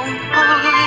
おん。